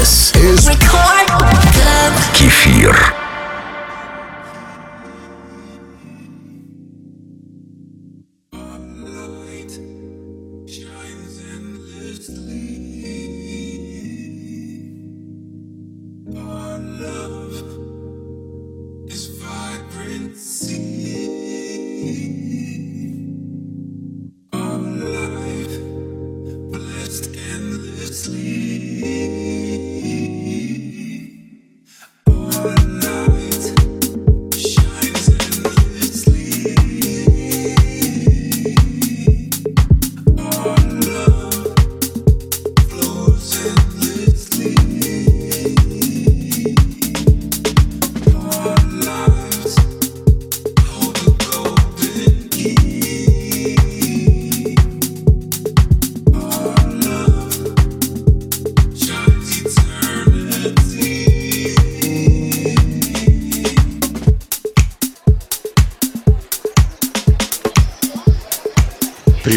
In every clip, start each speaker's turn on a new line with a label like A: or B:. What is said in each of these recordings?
A: This is
B: Кефир.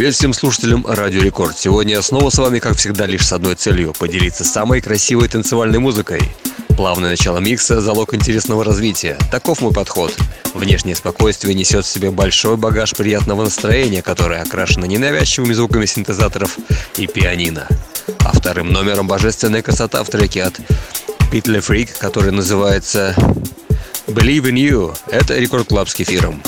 C: Привет всем слушателям Радио Рекорд. Сегодня я снова с вами, как всегда, лишь с одной целью – поделиться самой красивой танцевальной музыкой. Плавное начало микса – залог интересного развития. Таков мой подход. Внешнее спокойствие несет в себе большой багаж приятного настроения, которое окрашено ненавязчивыми звуками синтезаторов и пианино. А вторым номером божественная красота в треке от Питле Фрик, который называется Believe in You. Это Record Club с кефиром.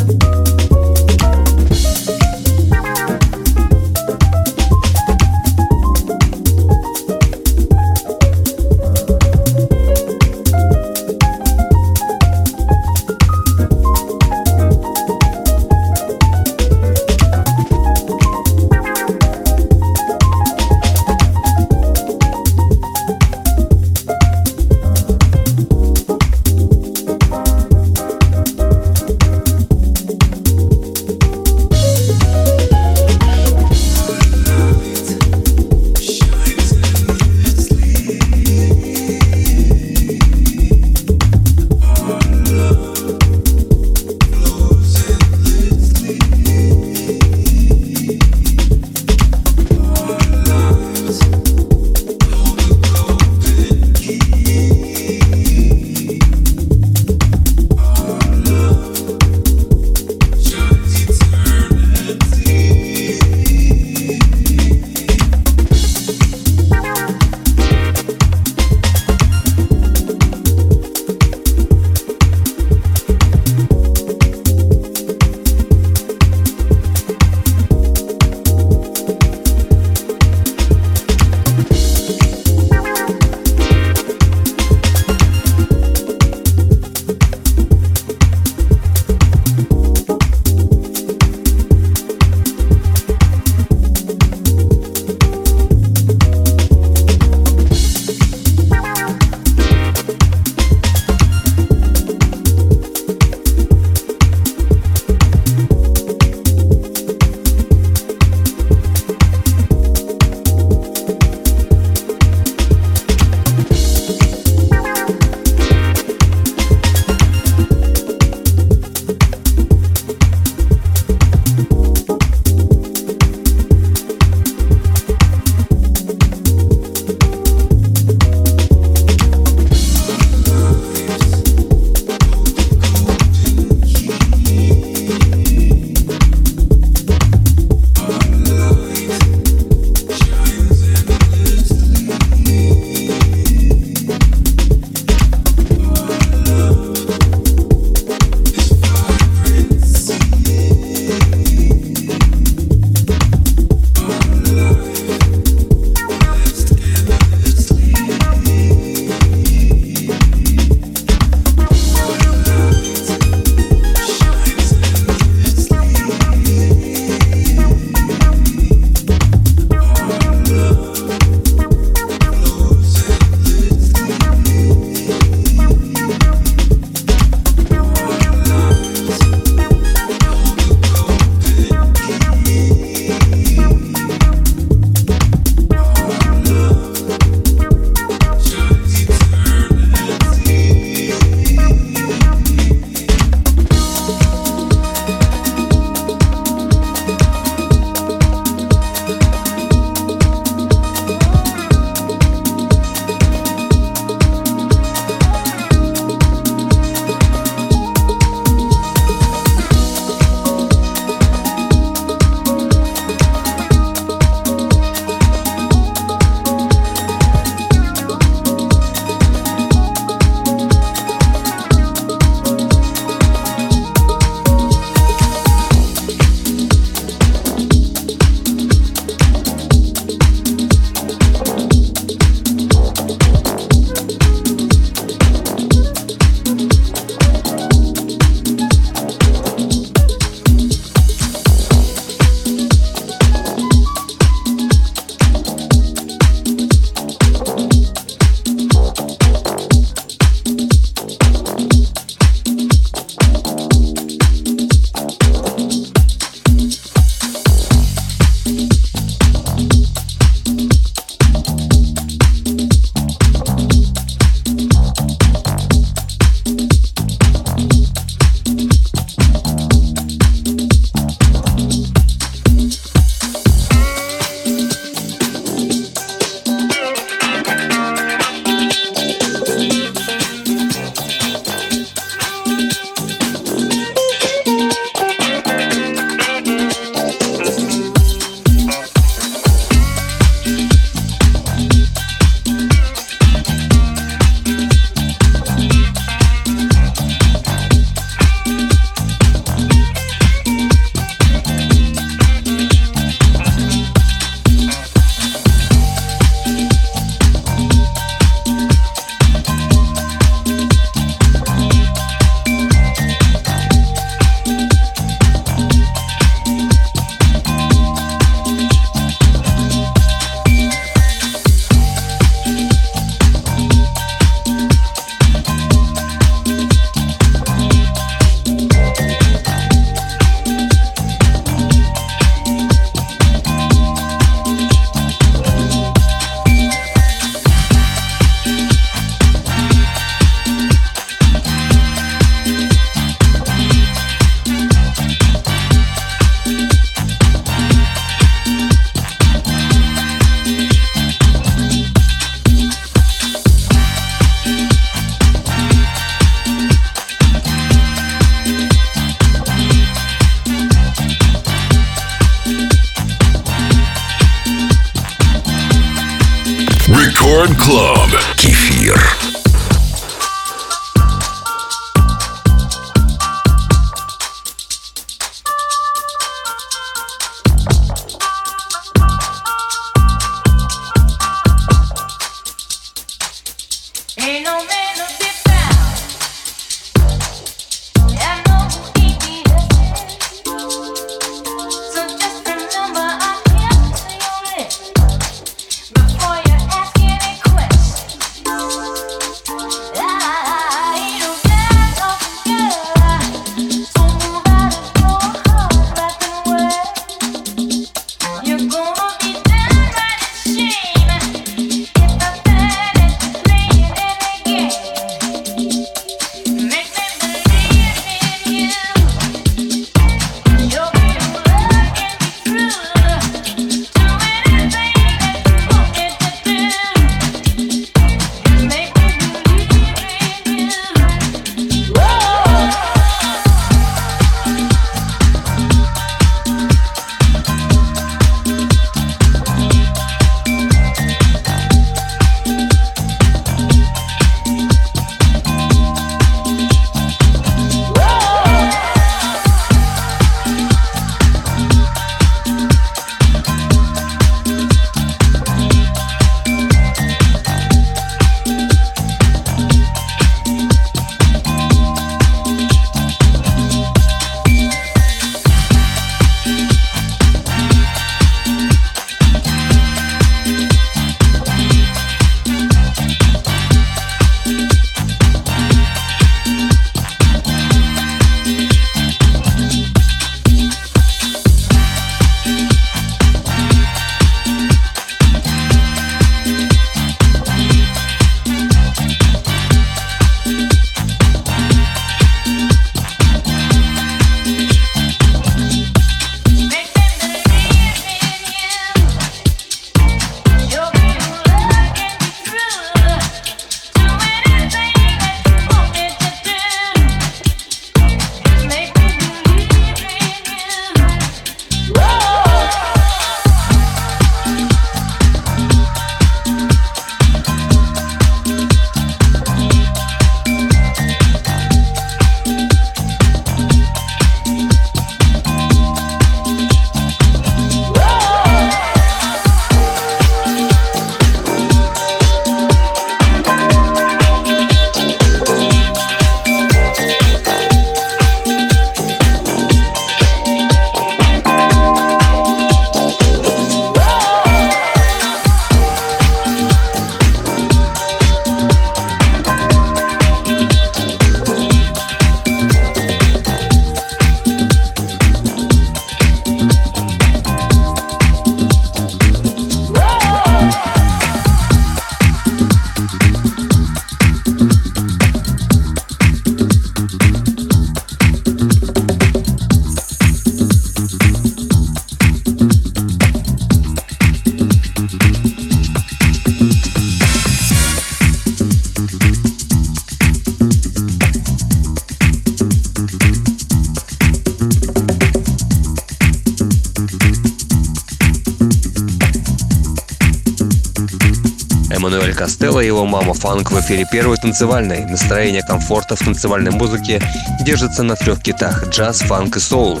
C: Эфире первой танцевальной. Настроение комфорта в танцевальной музыке держится на трех китах – джаз, фанк и соул.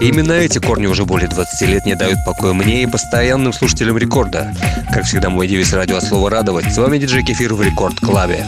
C: Именно эти корни уже более 20 лет не дают покоя мне и постоянным слушателям рекорда. Как всегда, мой девиз радио от слова «радовать». С вами диджей Кефир в Рекорд Клабе.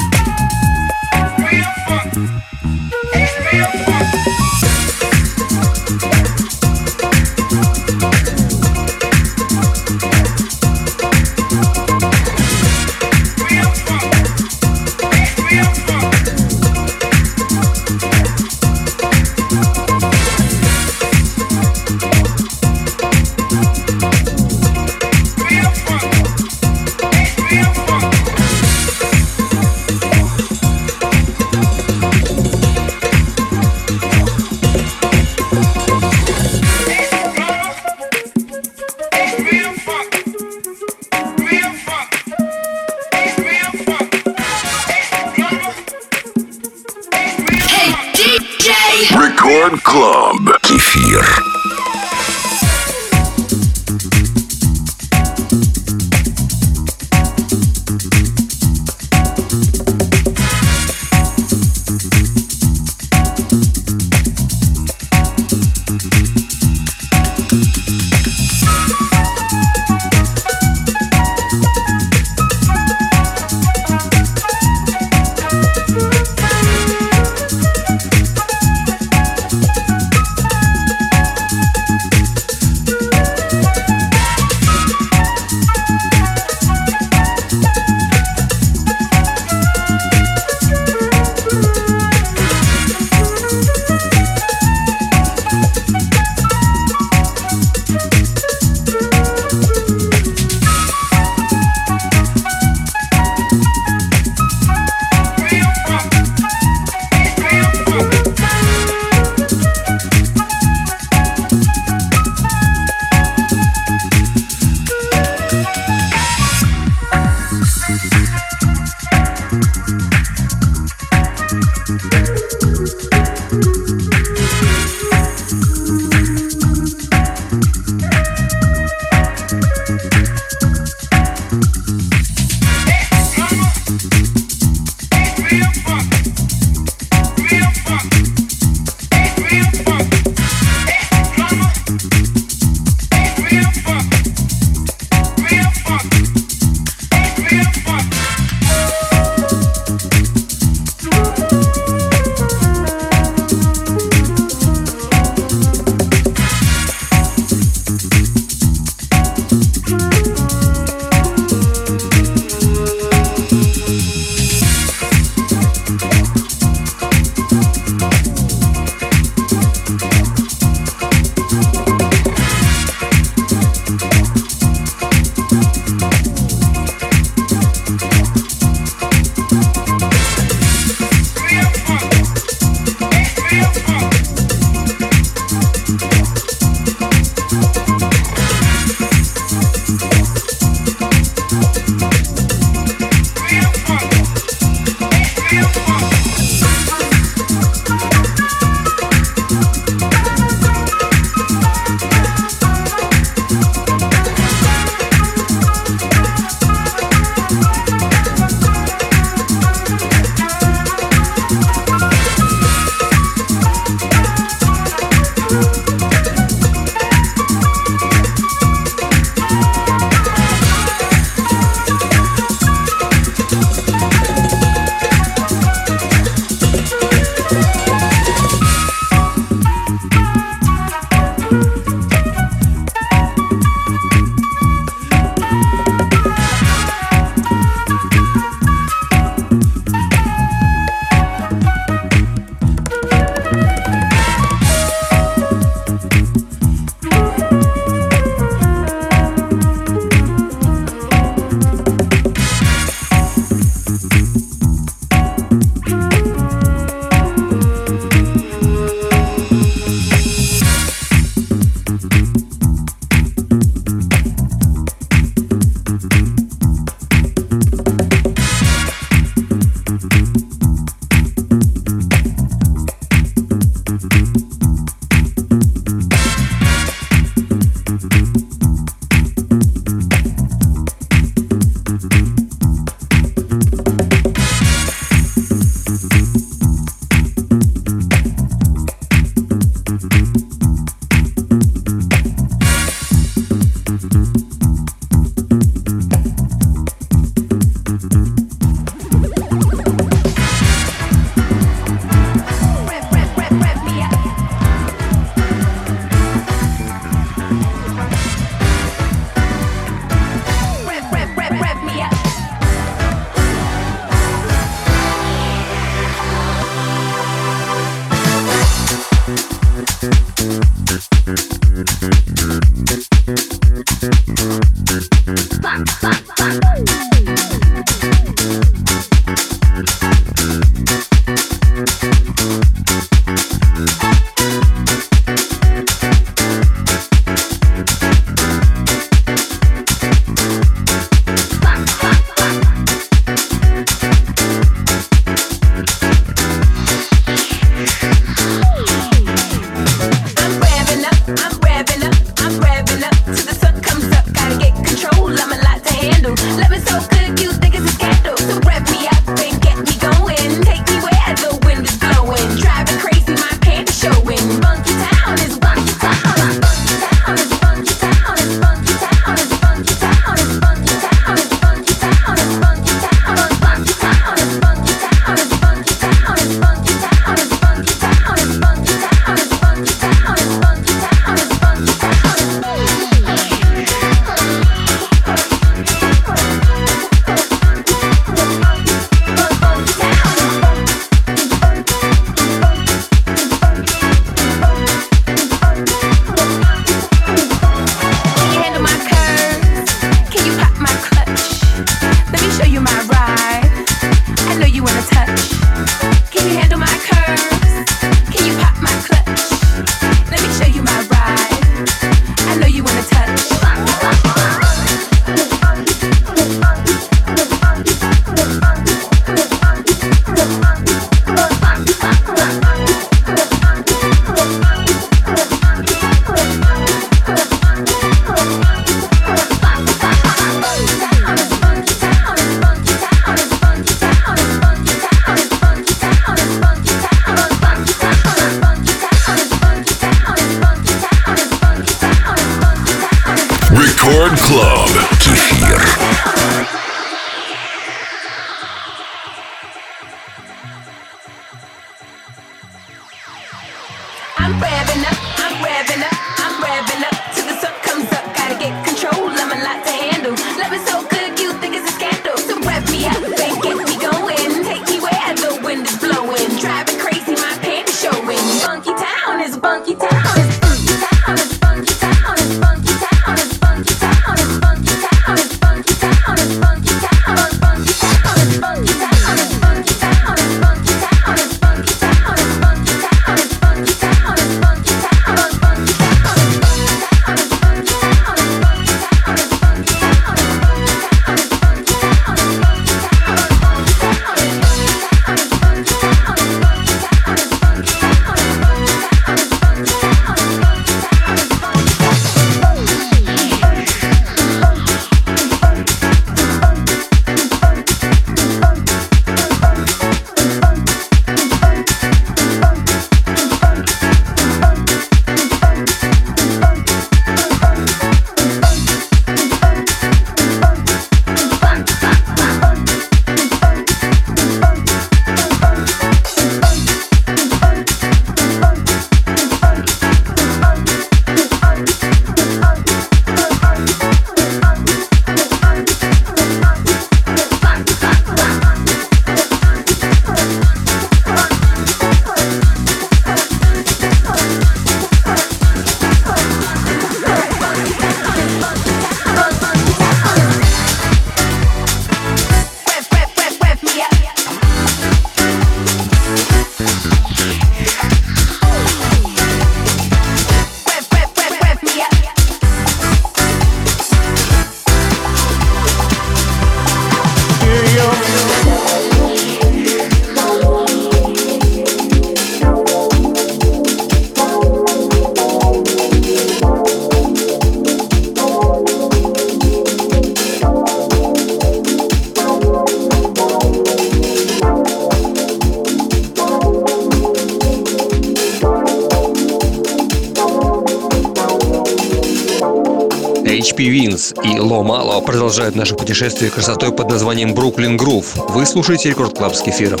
C: Продолжает наше путешествие красотой под названием Brooklyn Groove. Вы слушаете Record Club с кефиром.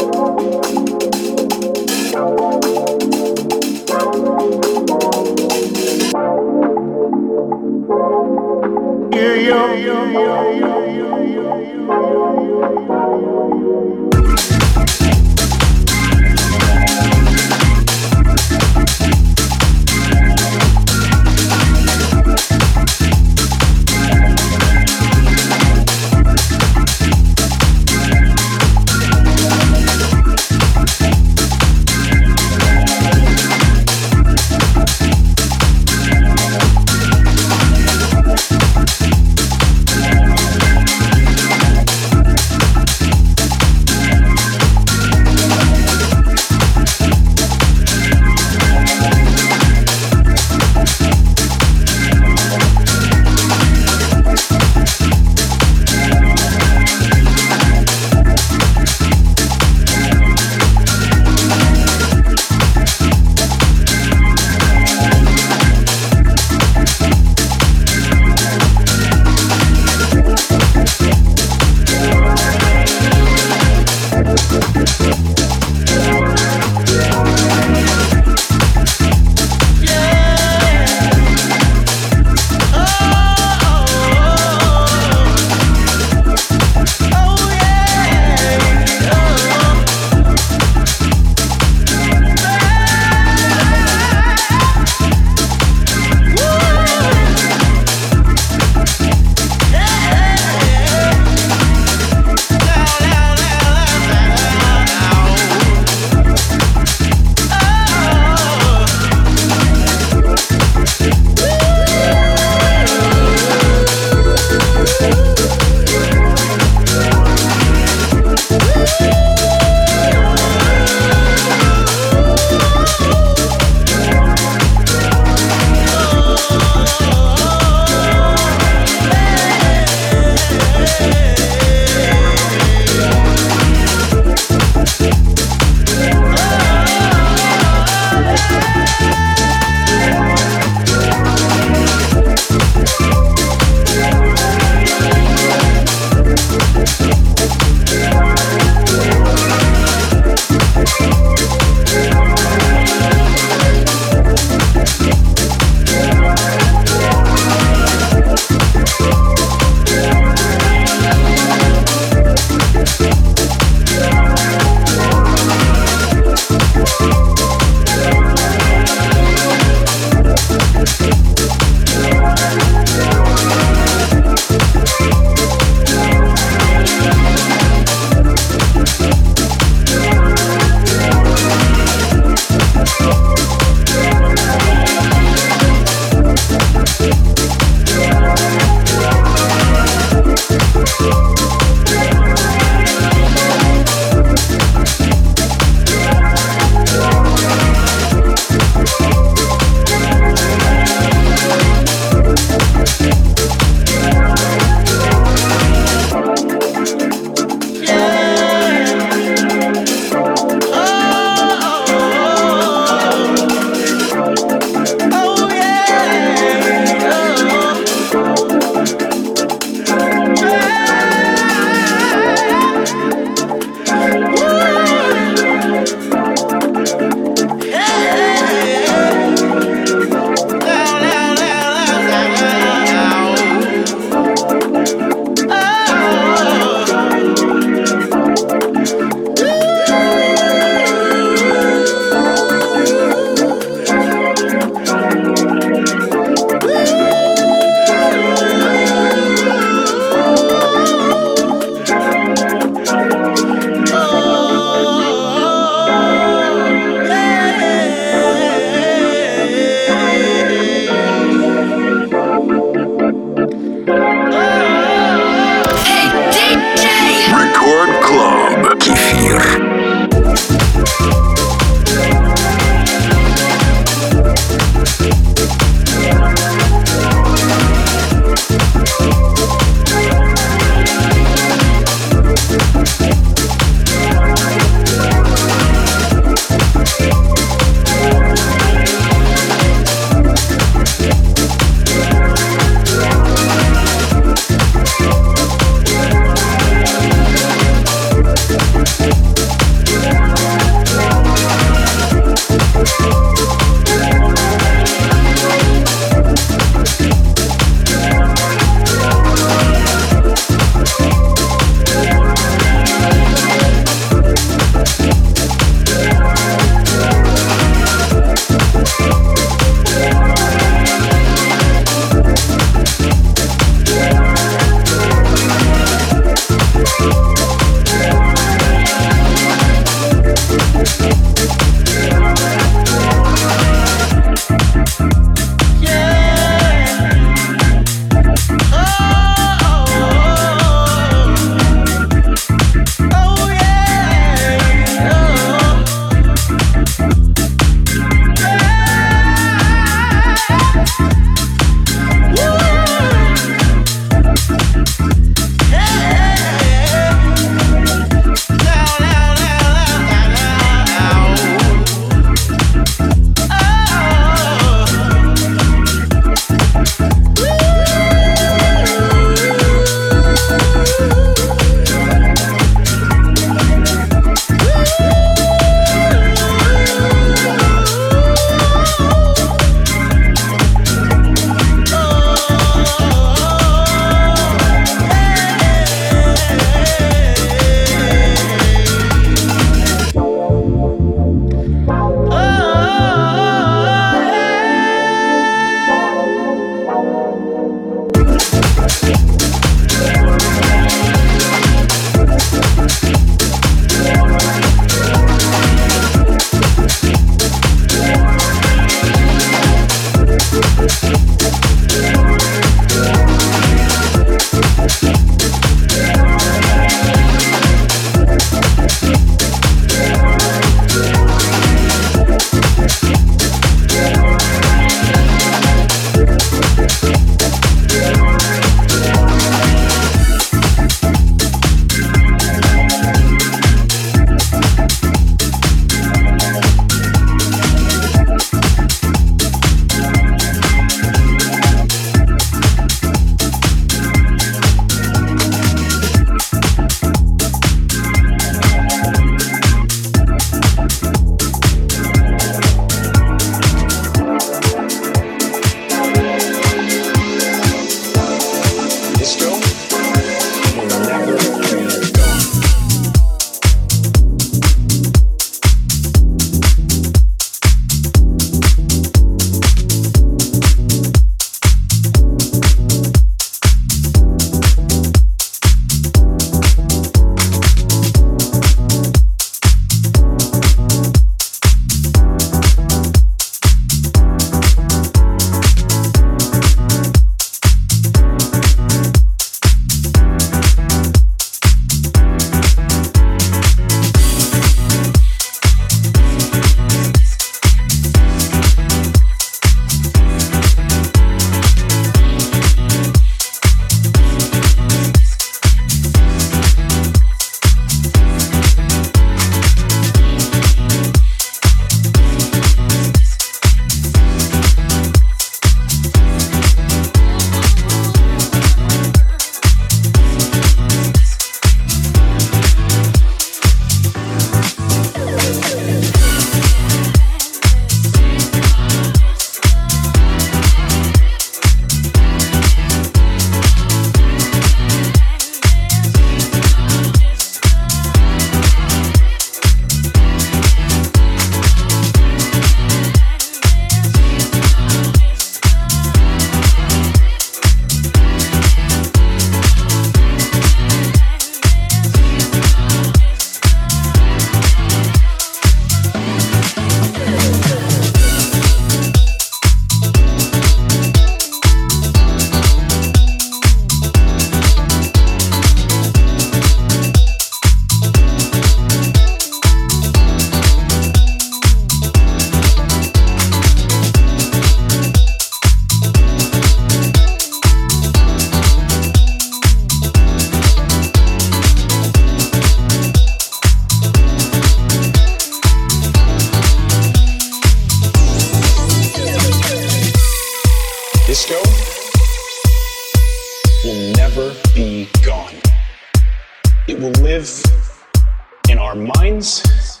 D: our minds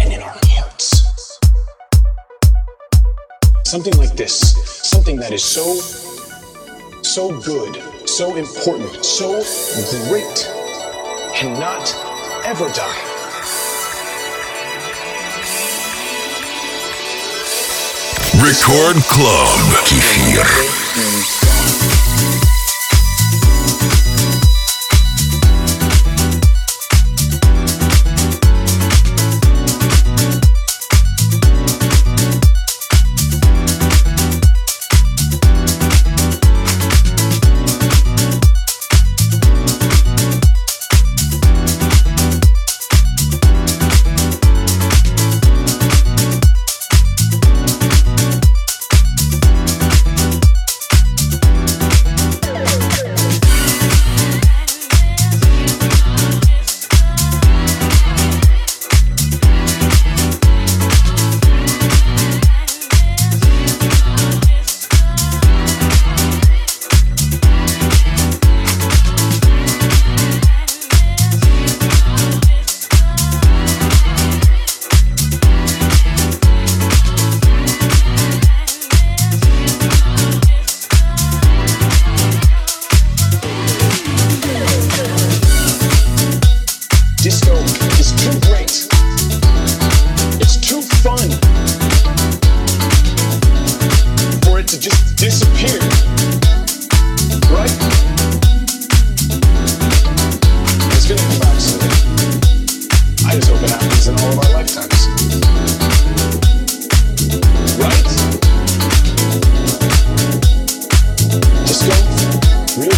D: and in our hearts. Something like this, something that is so, so good, so important, so great, cannot ever die.
B: Record Club. Kefir.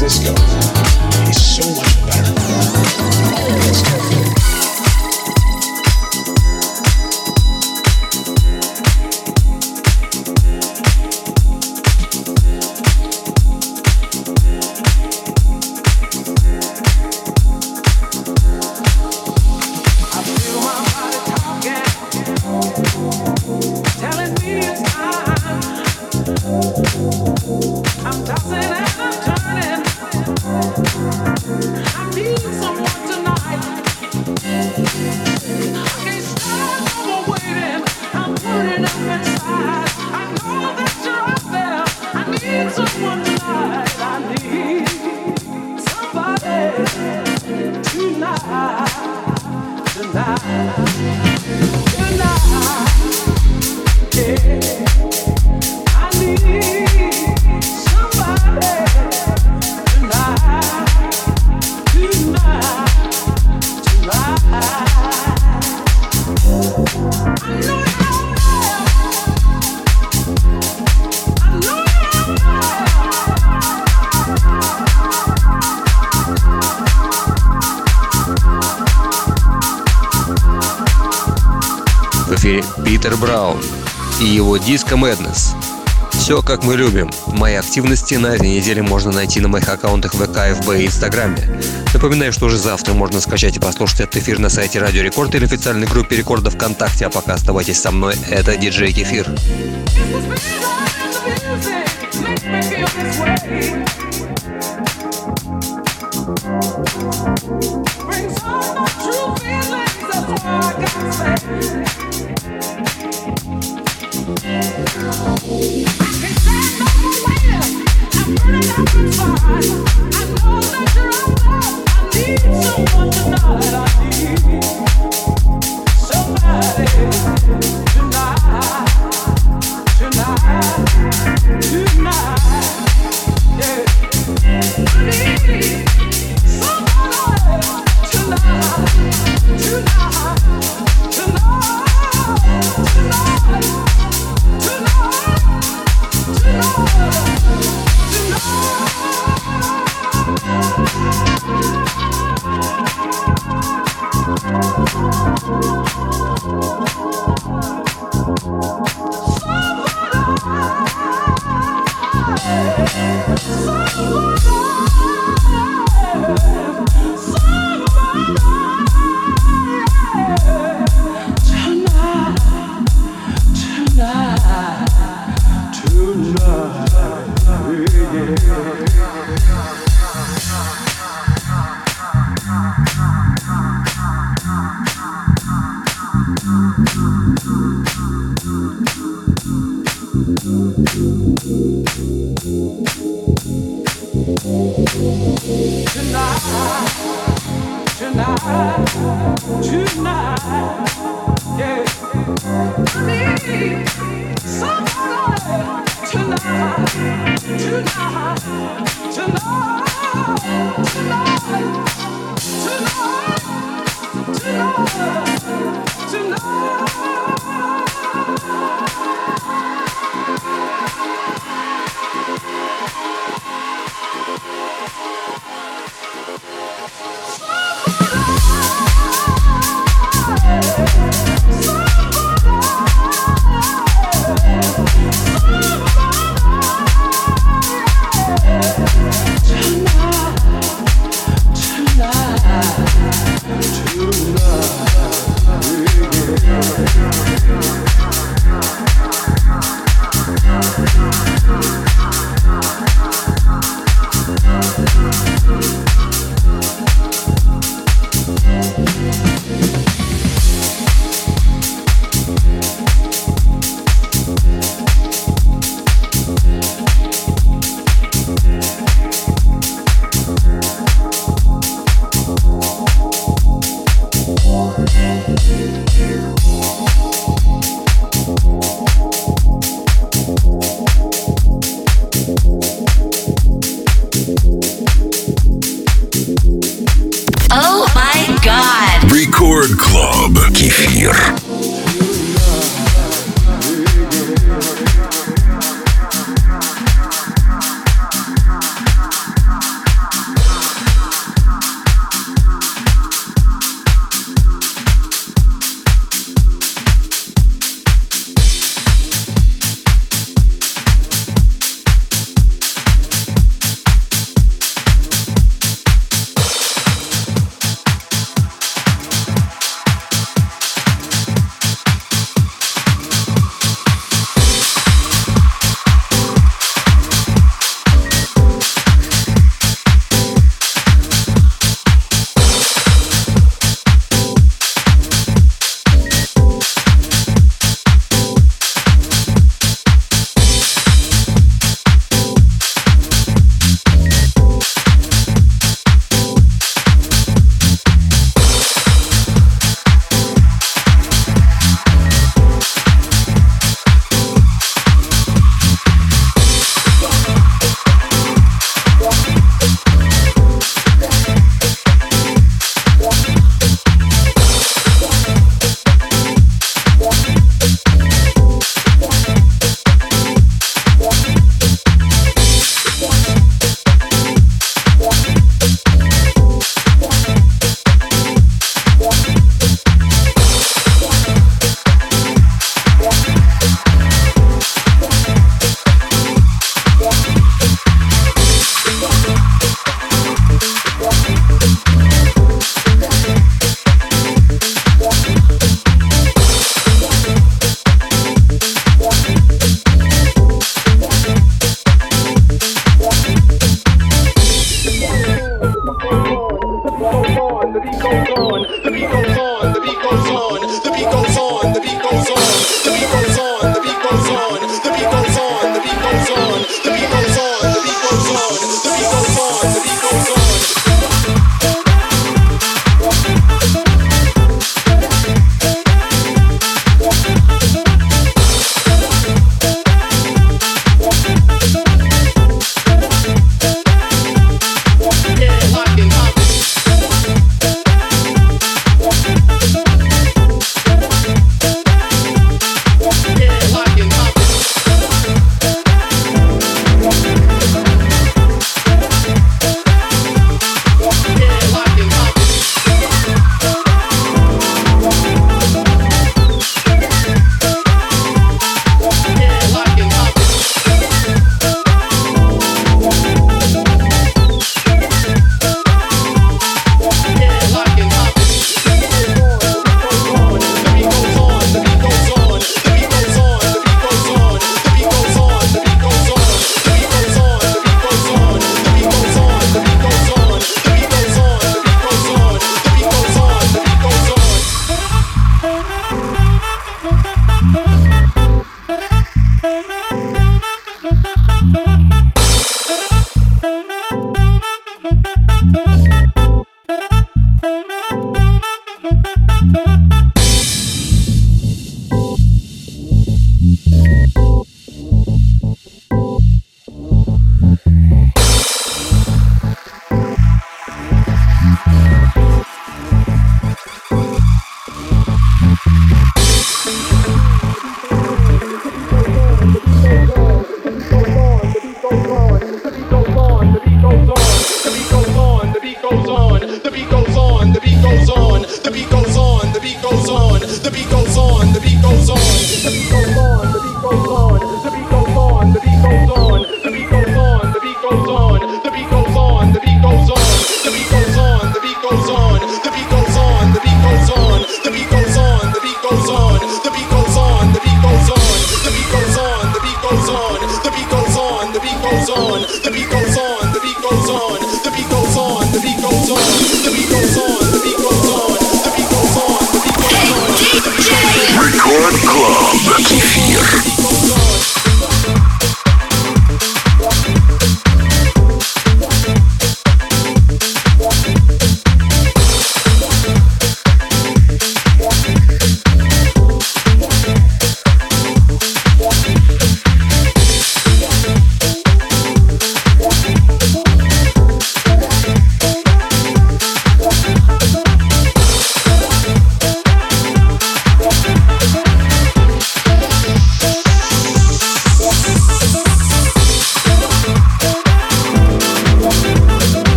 D: disco.
C: Диско Madness. Все как мы любим. Мои активности на этой неделе можно найти на моих аккаунтах ВК, ФБ и Инстаграме. Напоминаю, что уже завтра можно скачать и послушать этот эфир на сайте Радио Рекорд или официальной группе Рекорда ВКонтакте. А пока оставайтесь со мной. Это диджей Кефир.
E: Brings all my true feelings, that's all I gotta say.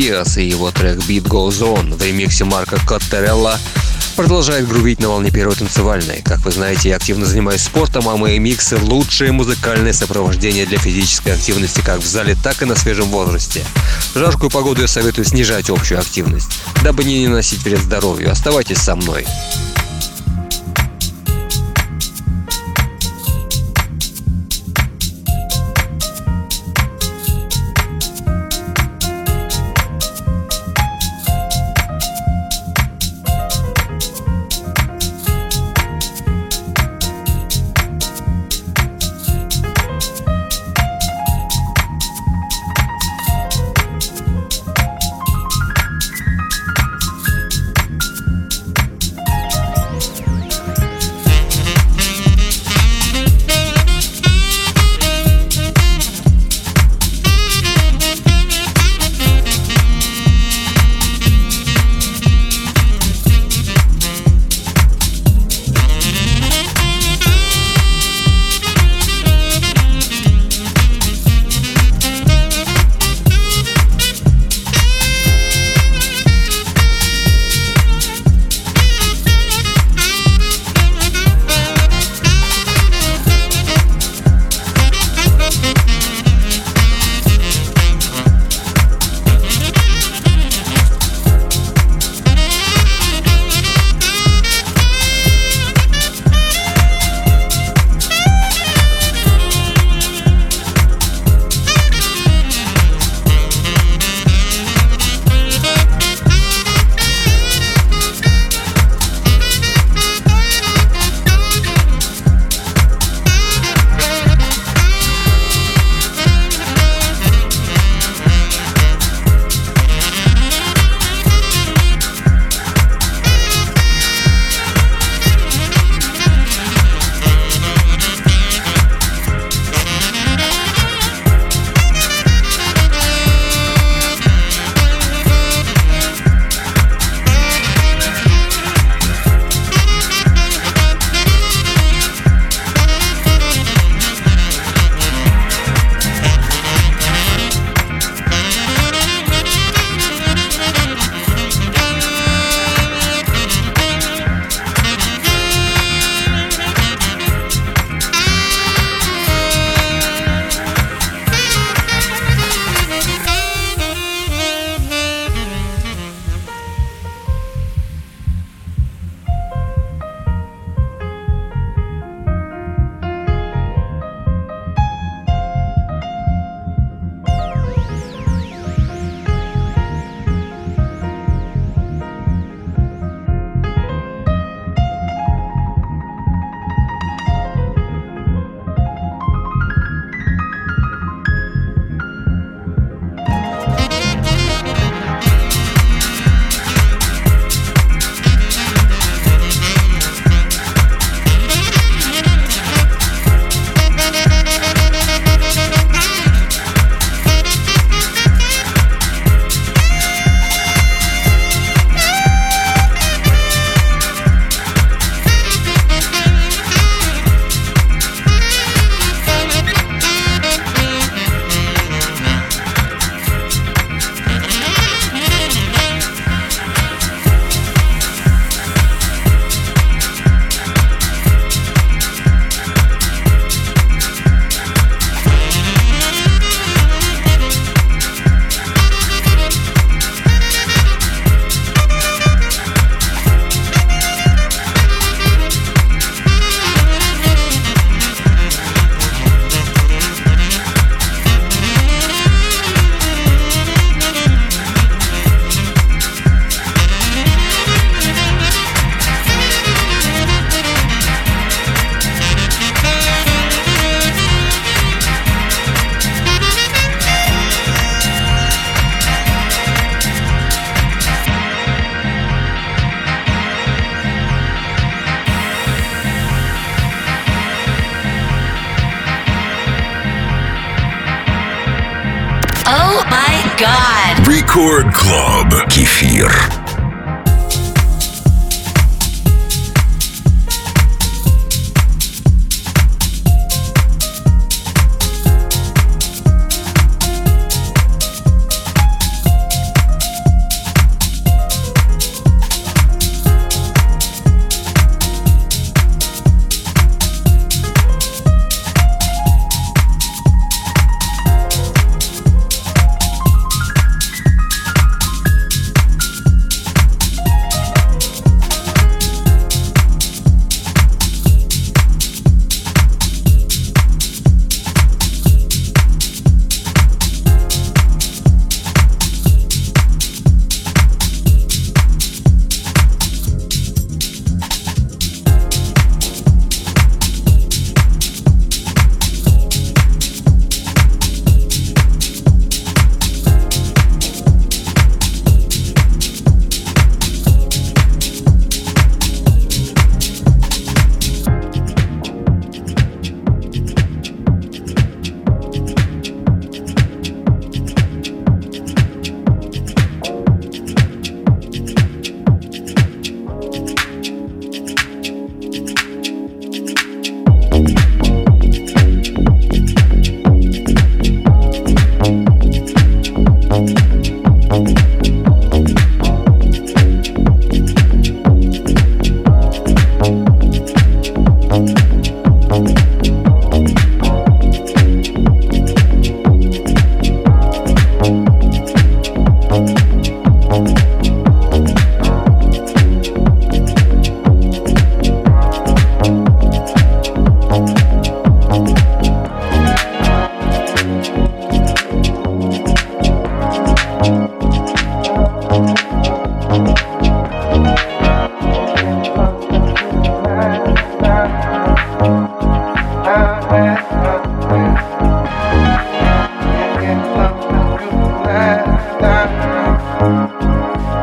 C: Диас и его трек Beat Goes On в ремиксе Марка Коттерелла продолжает грувить на волне первой танцевальной. Как вы знаете, я активно занимаюсь спортом, а мои миксы – лучшее музыкальное сопровождение для физической активности как в зале, так и на свежем возрасте. В жаркую погоду я советую снижать общую активность, дабы не наносить вред здоровью. Оставайтесь со мной.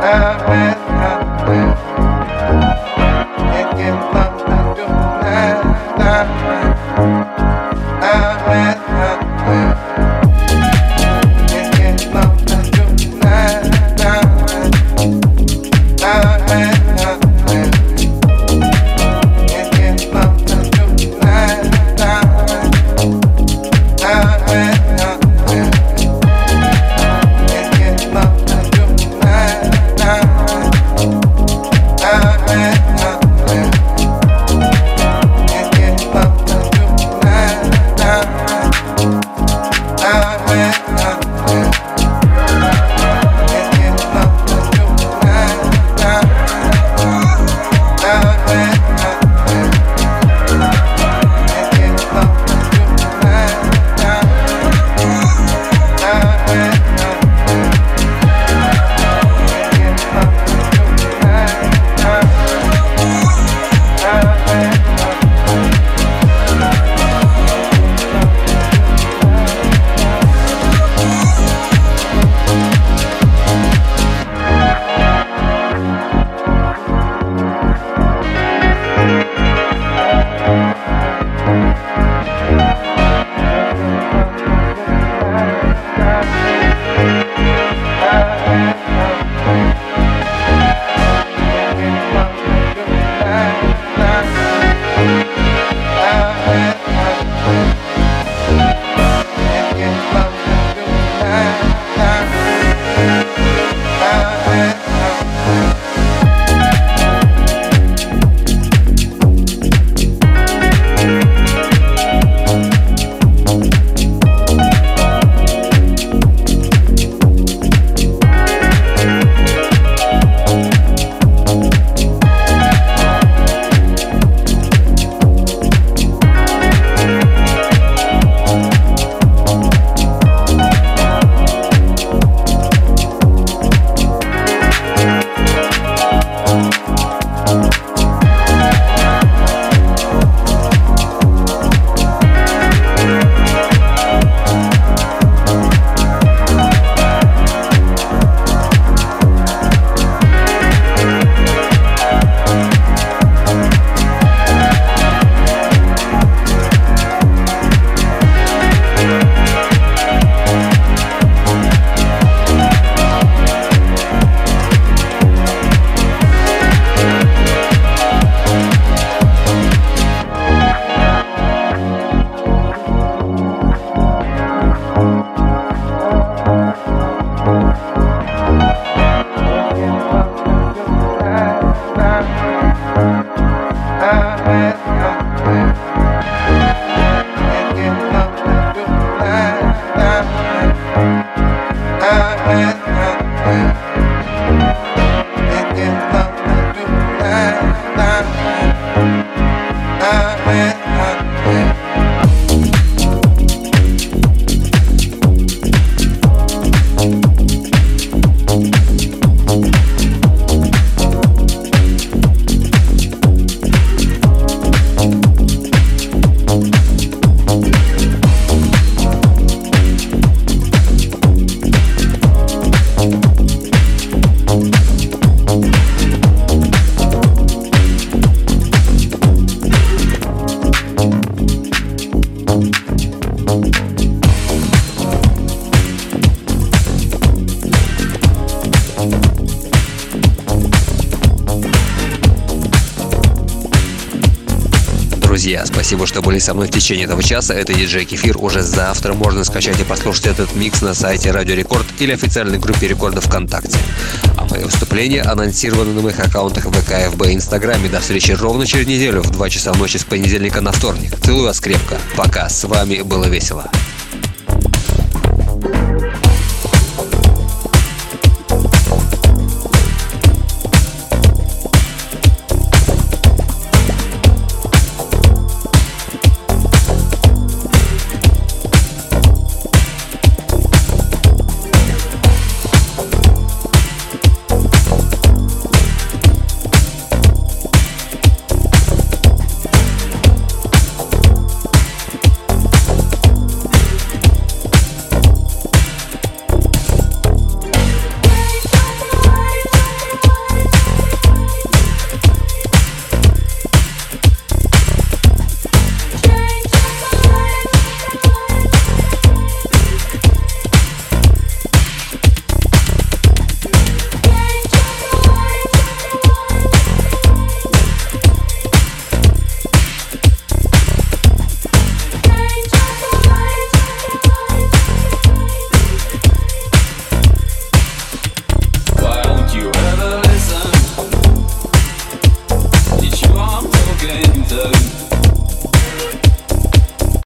B: have been
C: Спасибо, что были со мной в течение этого часа. Это диджей Кефир. Уже завтра можно скачать и послушать этот микс на сайте Радио Рекорд или официальной группе Рекорда ВКонтакте. А мои выступления анонсированы на моих аккаунтах ВК, ФБ и Инстаграме. До встречи ровно через неделю в 2 часа ночи с понедельника на вторник. Целую вас крепко. Пока. С вами было весело.